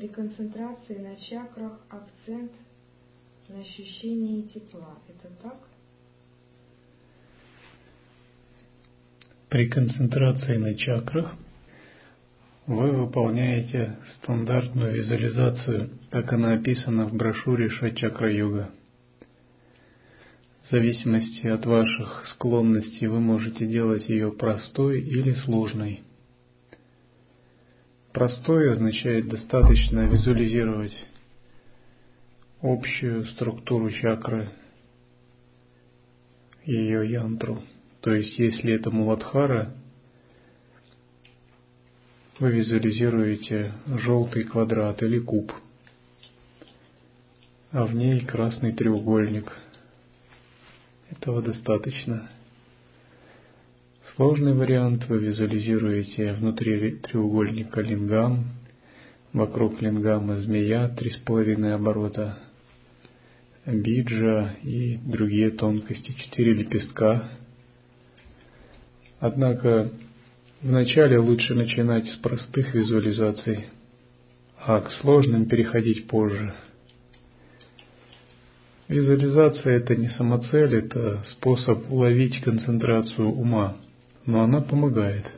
При концентрации на чакрах акцент на ощущении тепла. Это так? При концентрации на чакрах вы выполняете стандартную визуализацию, как она описана в брошюре Шачакра Йога. В зависимости от ваших склонностей вы можете делать ее простой или сложной. Простой означает достаточно визуализировать общую структуру чакры, ее янтру. То есть, если это Муладхара, вы визуализируете желтый квадрат или куб, а в ней красный треугольник. Этого достаточно. Сложный вариант вы визуализируете внутри треугольника лингам, вокруг лингама змея, три с половиной оборота, биджа и другие тонкости, четыре лепестка. Однако Вначале лучше начинать с простых визуализаций, а к сложным переходить позже. Визуализация – это не самоцель, это способ уловить концентрацию ума, но она помогает.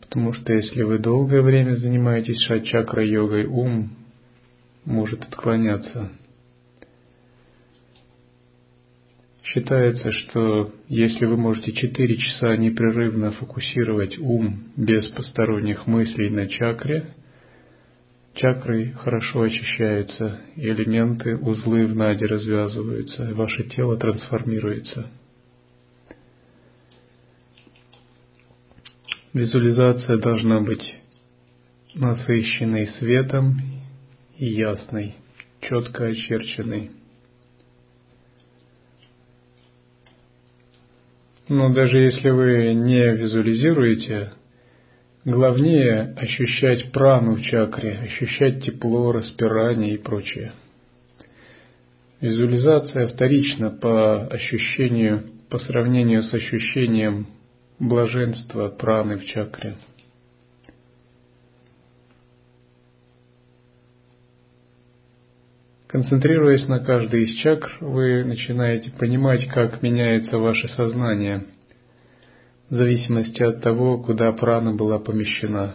Потому что если вы долгое время занимаетесь шат-чакра-йогой, ум может отклоняться – Считается, что если вы можете 4 часа непрерывно фокусировать ум без посторонних мыслей на чакре, чакры хорошо очищаются, элементы, узлы в наде развязываются, ваше тело трансформируется. Визуализация должна быть насыщенной светом и ясной, четко очерченной. Но даже если вы не визуализируете, главнее ощущать прану в чакре, ощущать тепло, распирание и прочее. Визуализация вторична по ощущению, по сравнению с ощущением блаженства праны в чакре – Концентрируясь на каждой из чакр, вы начинаете понимать, как меняется ваше сознание в зависимости от того, куда прана была помещена.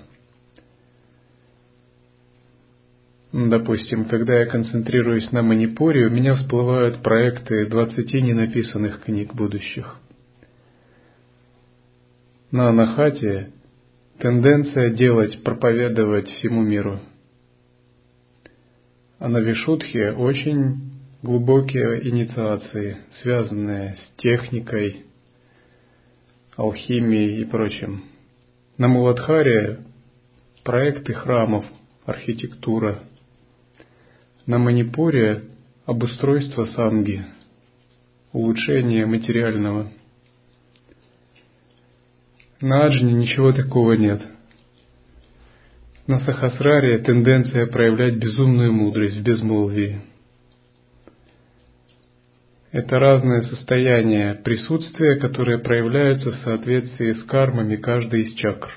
Допустим, когда я концентрируюсь на манипуре, у меня всплывают проекты 20 ненаписанных книг будущих. На анахате тенденция делать, проповедовать всему миру – а на Вишудхе очень глубокие инициации, связанные с техникой, алхимией и прочим. На Муладхаре проекты храмов, архитектура. На Манипуре обустройство санги, улучшение материального. На Аджне ничего такого нет – на Сахасраре тенденция проявлять безумную мудрость в безмолвии. Это разные состояния присутствия, которые проявляются в соответствии с кармами каждой из чакр.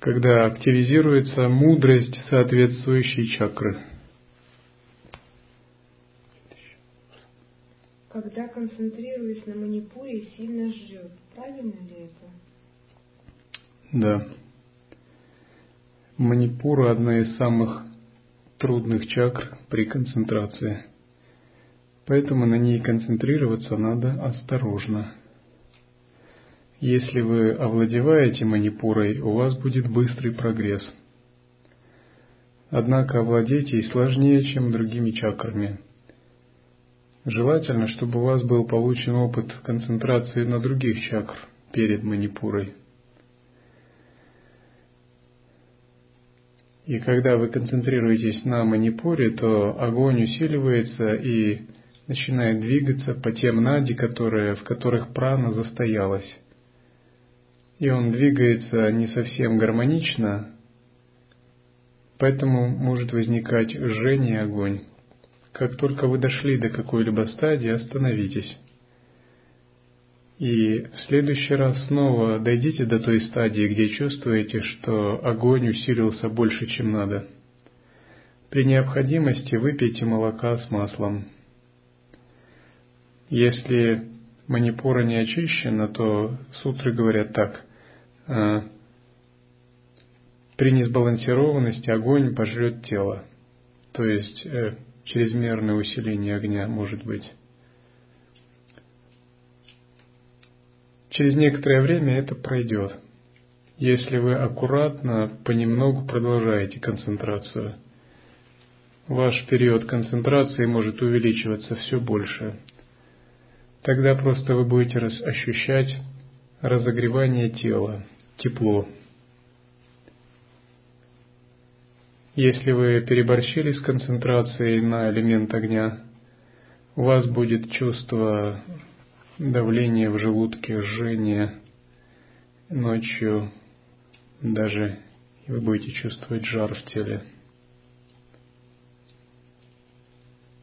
Когда активизируется мудрость соответствующей чакры – когда концентрируюсь на манипуре, сильно жжет. Правильно ли это? Да. Манипура одна из самых трудных чакр при концентрации. Поэтому на ней концентрироваться надо осторожно. Если вы овладеваете манипурой, у вас будет быстрый прогресс. Однако овладеть ей сложнее, чем другими чакрами – Желательно, чтобы у вас был получен опыт концентрации на других чакр перед манипурой. И когда вы концентрируетесь на манипуре, то огонь усиливается и начинает двигаться по тем нади, которые, в которых прана застоялась. И он двигается не совсем гармонично, поэтому может возникать жжение огонь. Как только вы дошли до какой-либо стадии, остановитесь. И в следующий раз снова дойдите до той стадии, где чувствуете, что огонь усилился больше, чем надо. При необходимости выпейте молока с маслом. Если манипура не очищена, то сутры говорят так. «А, при несбалансированности огонь пожрет тело. То есть э, чрезмерное усиление огня может быть. Через некоторое время это пройдет, если вы аккуратно, понемногу продолжаете концентрацию. Ваш период концентрации может увеличиваться все больше. Тогда просто вы будете ощущать разогревание тела, тепло. Если вы переборщили с концентрацией на элемент огня, у вас будет чувство давление в желудке, жжение. Ночью даже вы будете чувствовать жар в теле.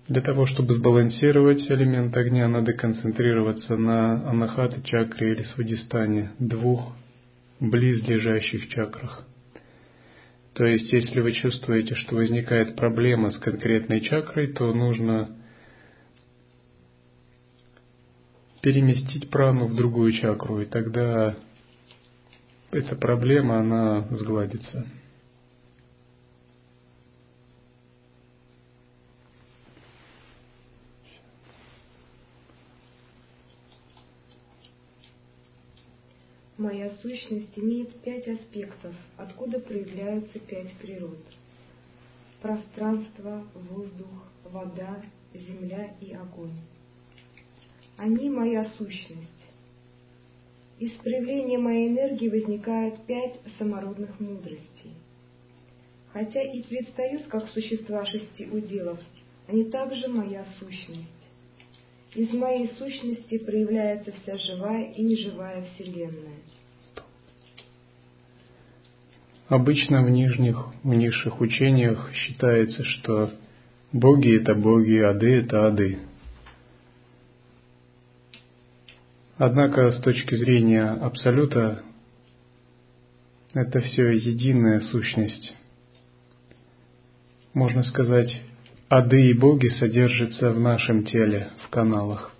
Для того, чтобы сбалансировать элемент огня, надо концентрироваться на анахата чакре или свадистане, двух близлежащих чакрах. То есть, если вы чувствуете, что возникает проблема с конкретной чакрой, то нужно переместить прану в другую чакру, и тогда эта проблема, она сгладится. Моя сущность имеет пять аспектов, откуда проявляются пять природ. Пространство, воздух, вода, земля и огонь. Они моя сущность. Из проявления моей энергии возникают пять самородных мудростей. Хотя и предстают как существа шести уделов, они также моя сущность. Из моей сущности проявляется вся живая и неживая Вселенная. Обычно в нижних, в низших учениях считается, что боги это боги, ады это ады. Однако с точки зрения Абсолюта это все единая сущность. Можно сказать, ады и боги содержатся в нашем теле, в каналах.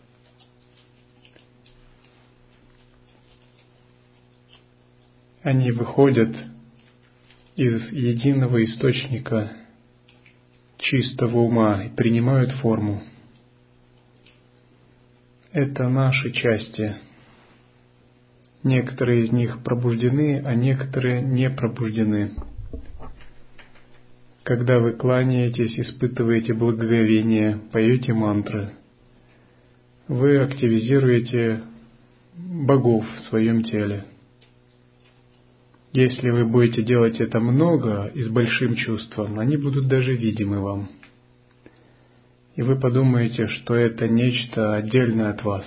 Они выходят из единого источника чистого ума и принимают форму – это наши части. Некоторые из них пробуждены, а некоторые не пробуждены. Когда вы кланяетесь, испытываете благоговение, поете мантры, вы активизируете богов в своем теле. Если вы будете делать это много и с большим чувством, они будут даже видимы вам и вы подумаете, что это нечто отдельное от вас.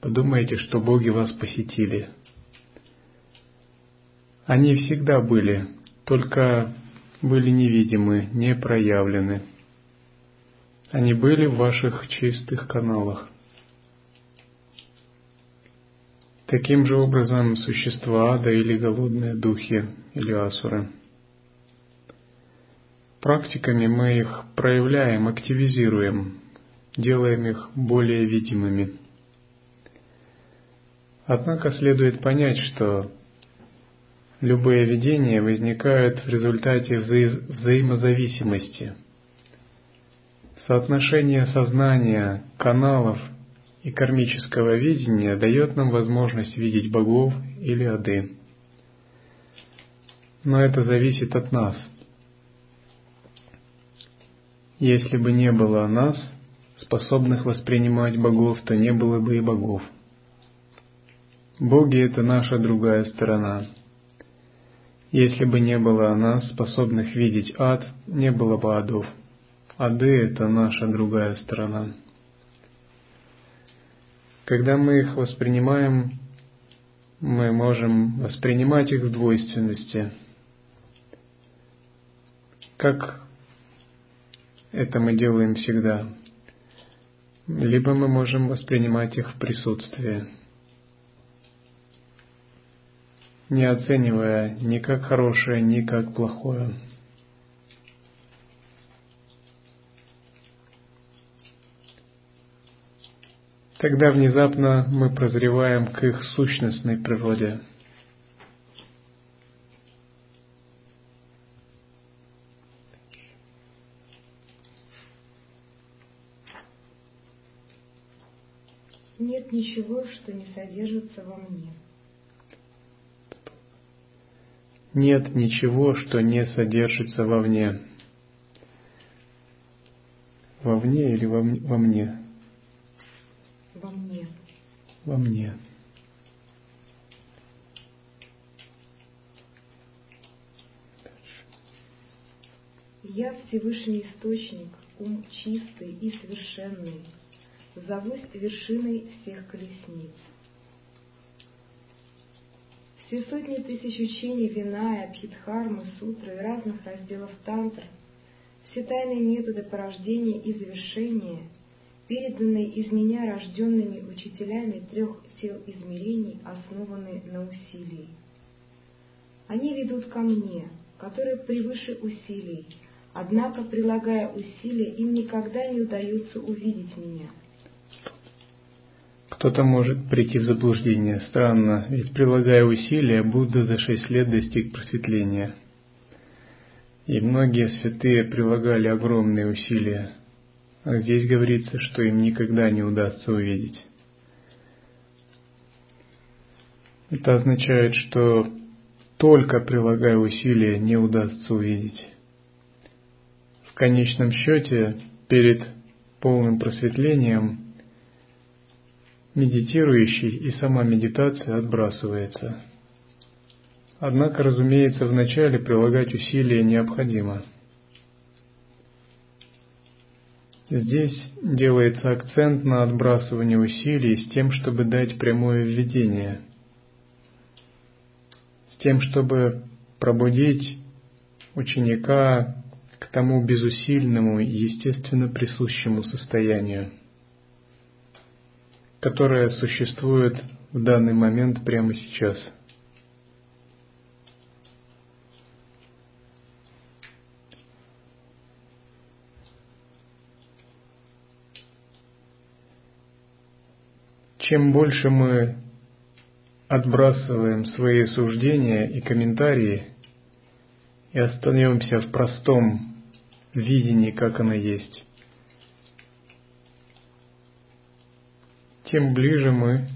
Подумаете, что боги вас посетили. Они всегда были, только были невидимы, не проявлены. Они были в ваших чистых каналах. Таким же образом существа ада или голодные духи или асуры – Практиками мы их проявляем, активизируем, делаем их более видимыми. Однако следует понять, что любые видения возникают в результате вза- взаимозависимости. Соотношение сознания, каналов и кармического видения дает нам возможность видеть богов или ады. Но это зависит от нас – если бы не было нас, способных воспринимать богов, то не было бы и богов. Боги — это наша другая сторона. Если бы не было нас, способных видеть ад, не было бы адов. Ады — это наша другая сторона. Когда мы их воспринимаем, мы можем воспринимать их в двойственности. Как это мы делаем всегда. Либо мы можем воспринимать их в присутствии, не оценивая ни как хорошее, ни как плохое. Тогда внезапно мы прозреваем к их сущностной природе. Нет ничего, что не содержится во мне. Нет ничего, что не содержится вовне. Вовне или во, во мне? Во мне. Я Всевышний Источник, ум чистый и совершенный, зовусь вершиной всех колесниц. Все сотни тысяч учений Виная, Абхидхармы, Сутры и разных разделов Тантр, все тайные методы порождения и завершения, переданные из меня рожденными учителями трех тел измерений, основанные на усилии. Они ведут ко мне, который превыше усилий, однако, прилагая усилия, им никогда не удается увидеть меня — кто-то может прийти в заблуждение. Странно, ведь прилагая усилия, Будда за шесть лет достиг просветления. И многие святые прилагали огромные усилия. А здесь говорится, что им никогда не удастся увидеть. Это означает, что только прилагая усилия не удастся увидеть. В конечном счете, перед полным просветлением медитирующий и сама медитация отбрасывается. Однако, разумеется, вначале прилагать усилия необходимо. Здесь делается акцент на отбрасывание усилий с тем, чтобы дать прямое введение, с тем, чтобы пробудить ученика к тому безусильному, естественно присущему состоянию которая существует в данный момент прямо сейчас. Чем больше мы отбрасываем свои суждения и комментарии и остаемся в простом видении, как оно есть, тем ближе мы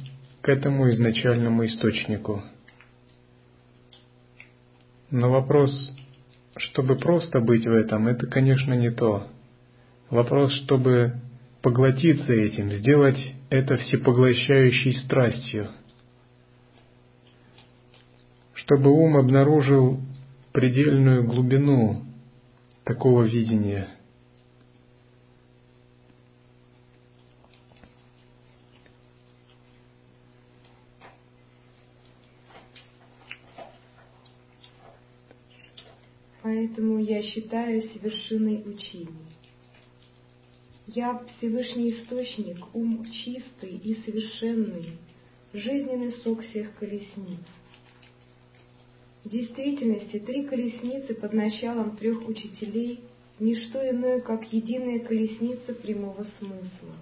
к этому изначальному источнику. Но вопрос, чтобы просто быть в этом, это, конечно, не то. Вопрос, чтобы поглотиться этим, сделать это всепоглощающей страстью. Чтобы ум обнаружил предельную глубину такого видения – поэтому я считаюсь вершиной учений. Я Всевышний Источник, ум чистый и совершенный, жизненный сок всех колесниц. В действительности три колесницы под началом трех учителей – не что иное, как единая колесница прямого смысла.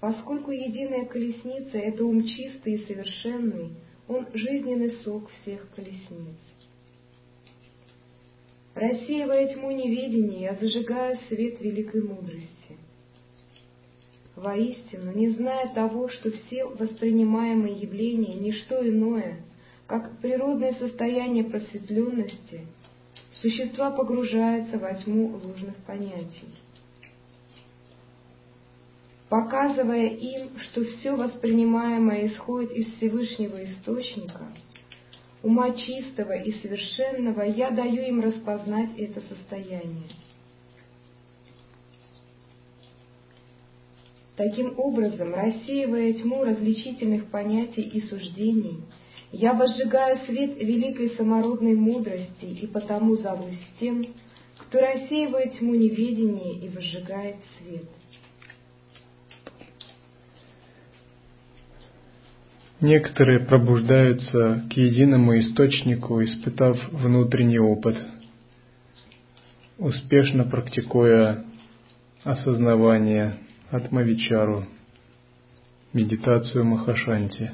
Поскольку единая колесница – это ум чистый и совершенный, он – жизненный сок всех колесниц. Рассеивая тьму неведения, я зажигаю свет великой мудрости. Воистину, не зная того, что все воспринимаемые явления — не что иное, как природное состояние просветленности, существа погружаются во тьму ложных понятий. Показывая им, что все воспринимаемое исходит из Всевышнего Источника — ума чистого и совершенного, я даю им распознать это состояние. Таким образом, рассеивая тьму различительных понятий и суждений, я возжигаю свет великой самородной мудрости и потому зовусь тем, кто рассеивает тьму неведения и возжигает свет. Некоторые пробуждаются к единому источнику, испытав внутренний опыт, успешно практикуя осознавание Атмавичару, медитацию Махашанти.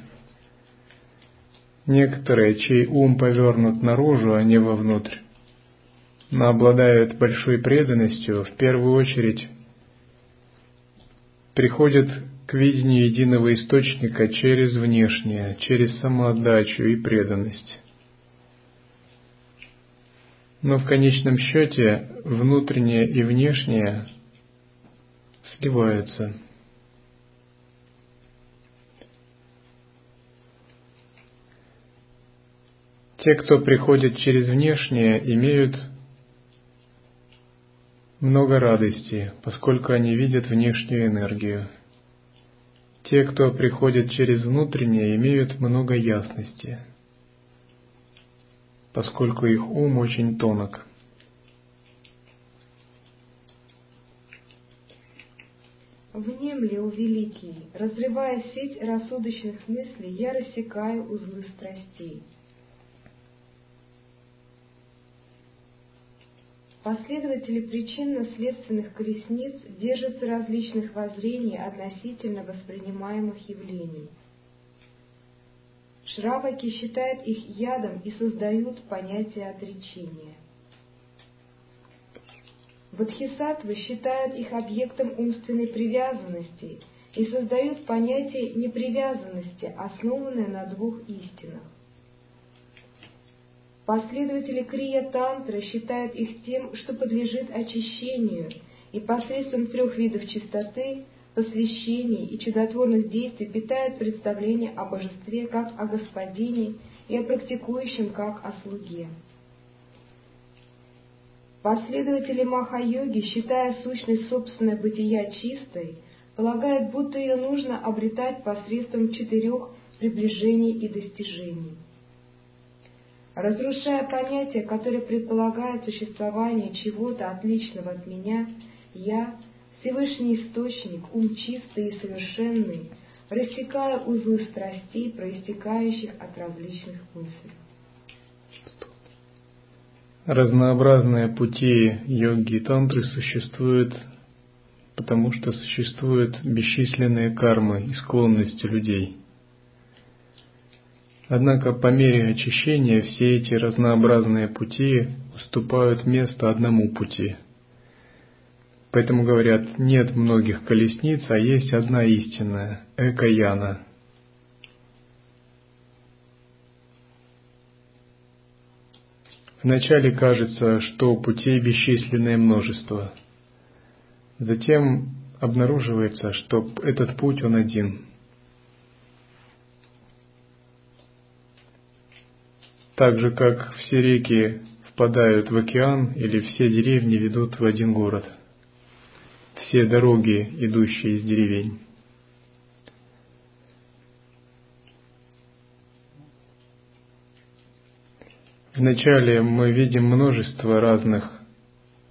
Некоторые, чей ум повернут наружу, а не вовнутрь, но обладают большой преданностью, в первую очередь приходят к видению единого источника через внешнее, через самоотдачу и преданность. Но в конечном счете внутреннее и внешнее сливаются. Те, кто приходит через внешнее, имеют много радости, поскольку они видят внешнюю энергию. Те, кто приходит через внутреннее, имеют много ясности, поскольку их ум очень тонок. Внемли, у великий, разрывая сеть рассудочных мыслей, я рассекаю узлы страстей – Последователи причинно-следственных колесниц держатся различных воззрений относительно воспринимаемых явлений. Шраваки считают их ядом и создают понятие отречения. Бодхисаттвы считают их объектом умственной привязанности и создают понятие непривязанности, основанное на двух истинах. Последователи крия-тантры считают их тем, что подлежит очищению, и посредством трех видов чистоты, посвящений и чудотворных действий питают представление о божестве как о господине и о практикующем как о слуге. Последователи Маха-йоги, считая сущность собственное бытия чистой, полагают, будто ее нужно обретать посредством четырех приближений и достижений разрушая понятие, которое предполагает существование чего-то отличного от меня, я, Всевышний Источник, ум чистый и совершенный, рассекаю узлы страстей, проистекающих от различных мыслей. Разнообразные пути йоги и тантры существуют, потому что существуют бесчисленные кармы и склонности людей – Однако по мере очищения все эти разнообразные пути уступают место одному пути. Поэтому говорят, нет многих колесниц, а есть одна истинная – Экаяна. Вначале кажется, что путей бесчисленное множество. Затем обнаруживается, что этот путь он один – Так же, как все реки впадают в океан или все деревни ведут в один город. Все дороги, идущие из деревень. Вначале мы видим множество разных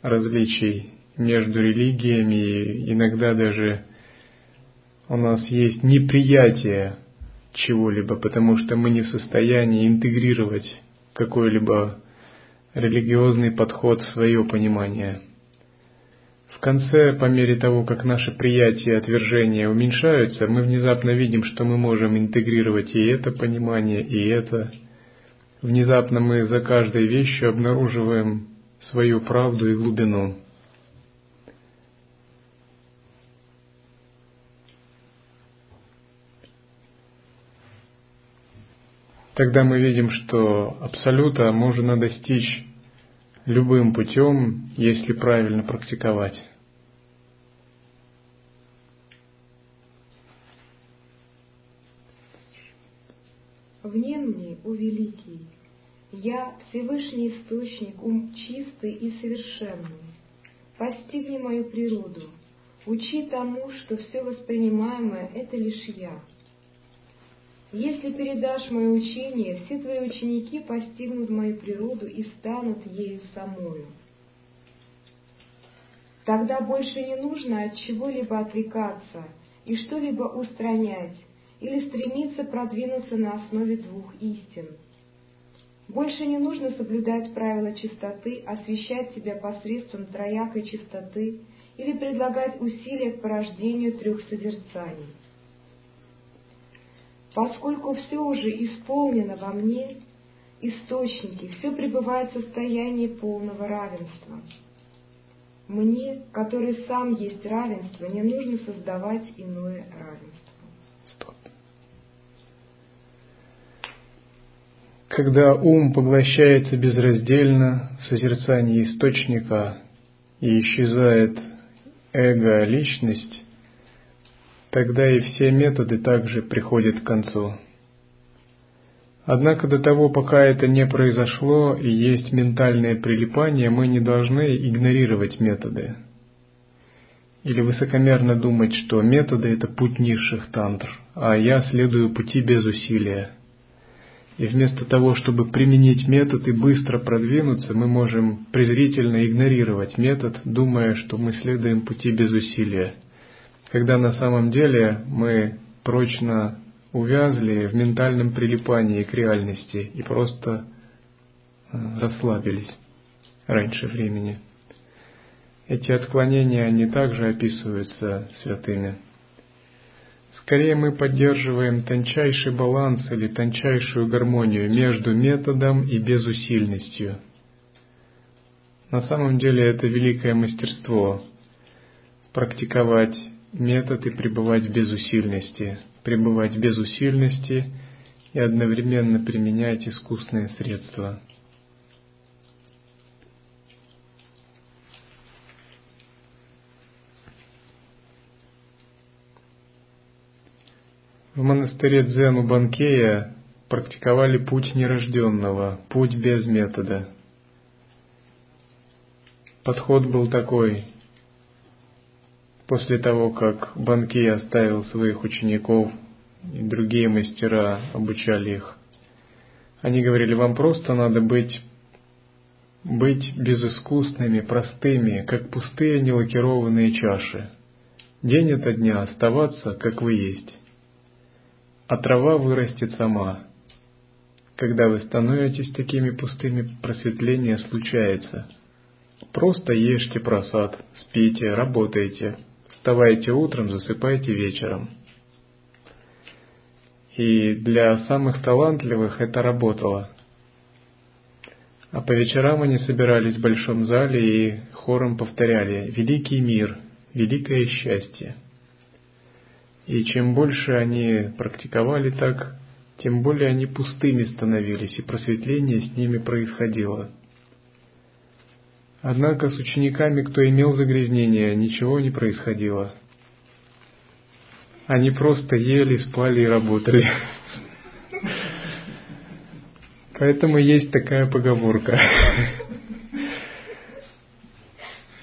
различий между религиями, иногда даже у нас есть неприятие чего-либо, потому что мы не в состоянии интегрировать какой-либо религиозный подход в свое понимание. В конце, по мере того, как наше приятие и отвержение уменьшаются, мы внезапно видим, что мы можем интегрировать и это понимание, и это. Внезапно мы за каждой вещью обнаруживаем свою правду и глубину. Тогда мы видим, что абсолюта можно достичь любым путем, если правильно практиковать. Внемни, о великий, я Всевышний Источник, ум чистый и совершенный. Постигни мою природу, учи тому, что все воспринимаемое — это лишь я — если передашь мое учение, все твои ученики постигнут мою природу и станут ею самою. Тогда больше не нужно от чего-либо отрекаться и что-либо устранять, или стремиться продвинуться на основе двух истин. Больше не нужно соблюдать правила чистоты, освещать себя посредством троякой чистоты или предлагать усилия к порождению трех созерцаний. Поскольку все уже исполнено во мне, источники, все пребывает в состоянии полного равенства. Мне, который сам есть равенство, не нужно создавать иное равенство. Стоп. Когда ум поглощается безраздельно в созерцании источника и исчезает эго-личность, тогда и все методы также приходят к концу. Однако до того, пока это не произошло и есть ментальное прилипание, мы не должны игнорировать методы. Или высокомерно думать, что методы – это путь низших тантр, а я следую пути без усилия. И вместо того, чтобы применить метод и быстро продвинуться, мы можем презрительно игнорировать метод, думая, что мы следуем пути без усилия, когда на самом деле мы прочно увязли в ментальном прилипании к реальности и просто э, расслабились раньше времени. Эти отклонения, они также описываются святыми. Скорее мы поддерживаем тончайший баланс или тончайшую гармонию между методом и безусильностью. На самом деле это великое мастерство – практиковать метод и пребывать в безусильности, пребывать без усильности и одновременно применять искусные средства. В монастыре Дзен у Банкея практиковали путь нерожденного, путь без метода. Подход был такой – После того, как Банки оставил своих учеников и другие мастера обучали их, они говорили, вам просто надо быть, быть безыскусными, простыми, как пустые нелакированные чаши. День ото дня оставаться, как вы есть. А трава вырастет сама. Когда вы становитесь такими пустыми, просветление случается. Просто ешьте просад, спите, работайте, Вставайте утром, засыпайте вечером. И для самых талантливых это работало. А по вечерам они собирались в большом зале и хором повторяли «Великий мир, великое счастье». И чем больше они практиковали так, тем более они пустыми становились, и просветление с ними происходило – Однако с учениками, кто имел загрязнение, ничего не происходило. Они просто ели, спали и работали. Поэтому есть такая поговорка.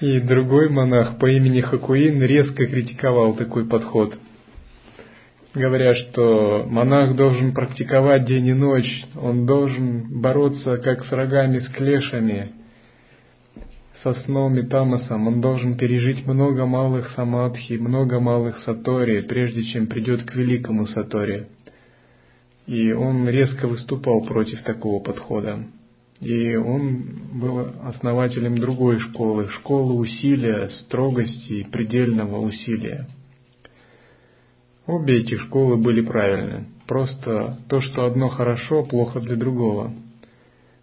И другой монах по имени Хакуин резко критиковал такой подход, говоря, что монах должен практиковать день и ночь, он должен бороться как с рогами, с клешами – со сном и тамасом он должен пережить много малых самадхи, много малых сатори, прежде чем придет к великому сатори. И он резко выступал против такого подхода. И он был основателем другой школы, школы усилия, строгости и предельного усилия. Обе эти школы были правильны. Просто то, что одно хорошо, плохо для другого.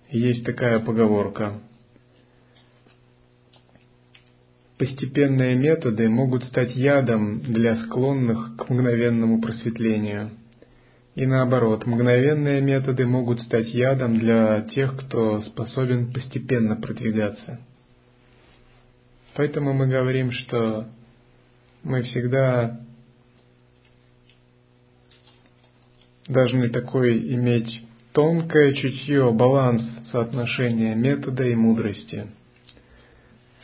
есть такая поговорка Постепенные методы могут стать ядом для склонных к мгновенному просветлению. И наоборот, мгновенные методы могут стать ядом для тех, кто способен постепенно продвигаться. Поэтому мы говорим, что мы всегда должны такой иметь тонкое чутье, баланс соотношения метода и мудрости –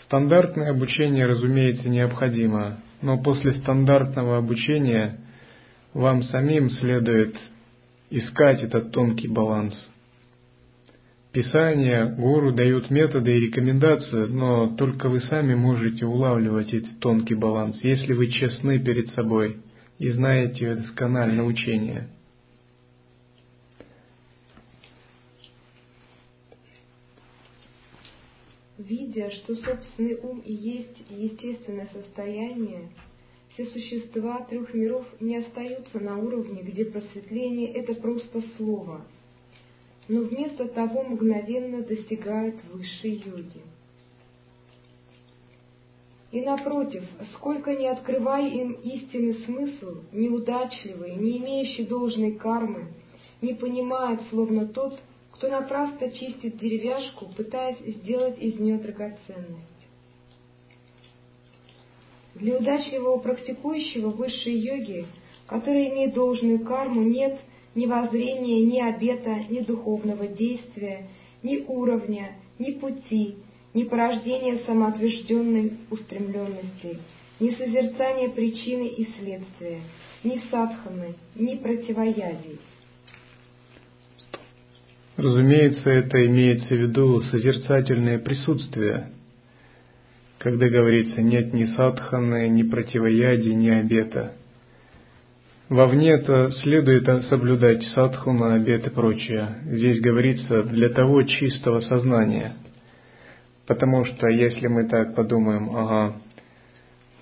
Стандартное обучение, разумеется, необходимо, но после стандартного обучения вам самим следует искать этот тонкий баланс. Писание, гуру дают методы и рекомендации, но только вы сами можете улавливать этот тонкий баланс, если вы честны перед собой, и знаете досконально учение. Видя, что собственный ум и есть естественное состояние, все существа трех миров не остаются на уровне, где просветление — это просто слово, но вместо того мгновенно достигают высшей йоги. И напротив, сколько не открывай им истинный смысл, неудачливые, не имеющие должной кармы, не понимают, словно тот, кто напрасно чистит деревяшку, пытаясь сделать из нее драгоценность. Для удачливого практикующего высшей йоги, который имеет должную карму, нет ни воззрения, ни обета, ни духовного действия, ни уровня, ни пути, ни порождения самоотвержденной устремленности, ни созерцания причины и следствия, ни садханы, ни противоядий. Разумеется, это имеется в виду созерцательное присутствие, когда говорится «нет ни садханы, ни противоядий, ни обета». Вовне-то следует соблюдать садхуна, обет и прочее. Здесь говорится для того чистого сознания – Потому что если мы так подумаем, ага,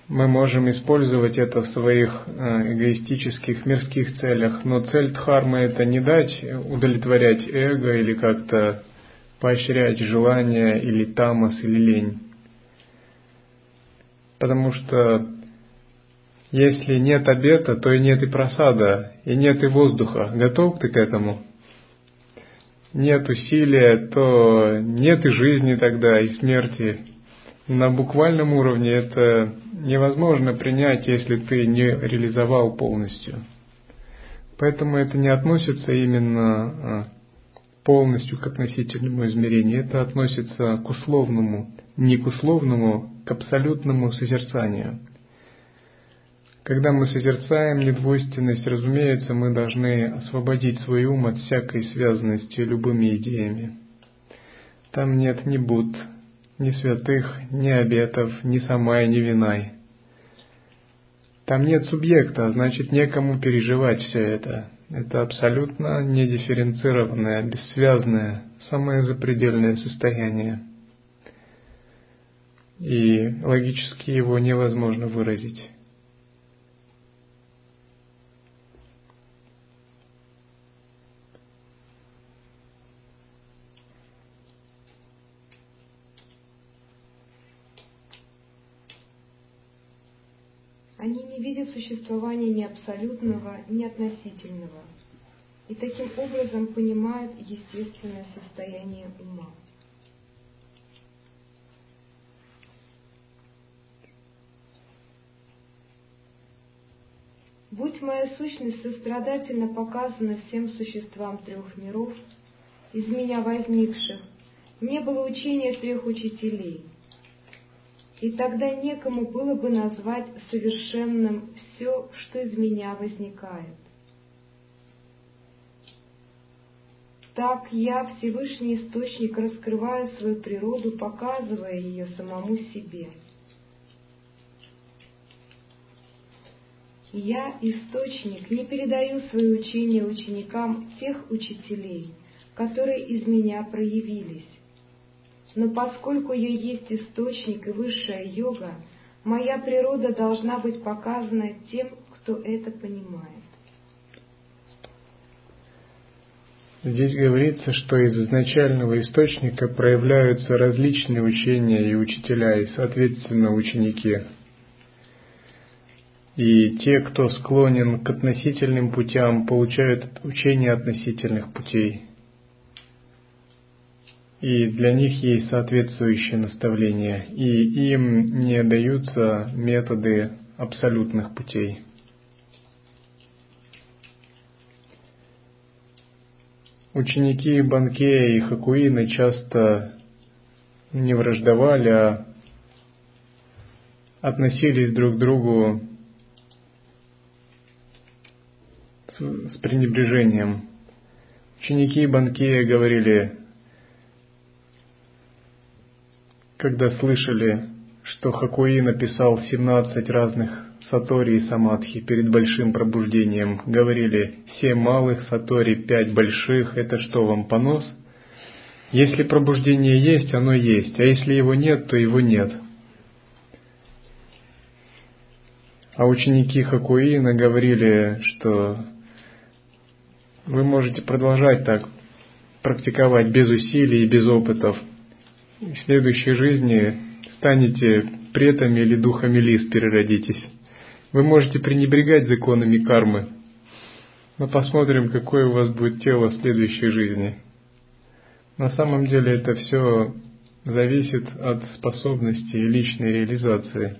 мы можем использовать это в своих э, эгоистических мирских целях, но цель дхармы это не дать удовлетворять эго или как-то поощрять желания или тамас или лень. Потому что если нет обета, то и нет и просада, и нет и воздуха. Готов ты к этому? нет усилия, то нет и жизни тогда, и смерти. На буквальном уровне это невозможно принять, если ты не реализовал полностью. Поэтому это не относится именно а, полностью к относительному измерению, это относится к условному, не к условному, к абсолютному созерцанию – когда мы созерцаем недвойственность, разумеется, мы должны освободить свой ум от всякой связанности любыми идеями. Там нет ни Буд, ни святых, ни обетов, ни самай, ни винай. Там нет субъекта, а значит некому переживать все это. Это абсолютно недифференцированное, бессвязное, самое запредельное состояние. И логически его невозможно выразить. Они не видят существования ни абсолютного, ни относительного, и таким образом понимают естественное состояние ума. Будь моя сущность сострадательно показана всем существам трех миров, из меня возникших, не было учения трех учителей — и тогда некому было бы назвать совершенным все, что из меня возникает. Так я, Всевышний Источник, раскрываю свою природу, показывая ее самому себе. Я, Источник, не передаю свои учения ученикам тех учителей, которые из меня проявились, но поскольку я есть источник и высшая йога, моя природа должна быть показана тем, кто это понимает. Здесь говорится, что из изначального источника проявляются различные учения и учителя, и, соответственно, ученики. И те, кто склонен к относительным путям, получают учение относительных путей и для них есть соответствующие наставления, и им не даются методы абсолютных путей. Ученики Банкея и Хакуины часто не враждовали, а относились друг к другу с пренебрежением. Ученики Банкея говорили, когда слышали, что Хакуи написал 17 разных сатори и самадхи перед большим пробуждением. Говорили, семь малых сатори, пять больших, это что вам понос? Если пробуждение есть, оно есть, а если его нет, то его нет. А ученики Хакуина говорили, что вы можете продолжать так практиковать без усилий и без опытов. В следующей жизни станете претами или духами лис переродитесь. Вы можете пренебрегать законами кармы, но посмотрим, какое у вас будет тело в следующей жизни. На самом деле это все зависит от способности и личной реализации.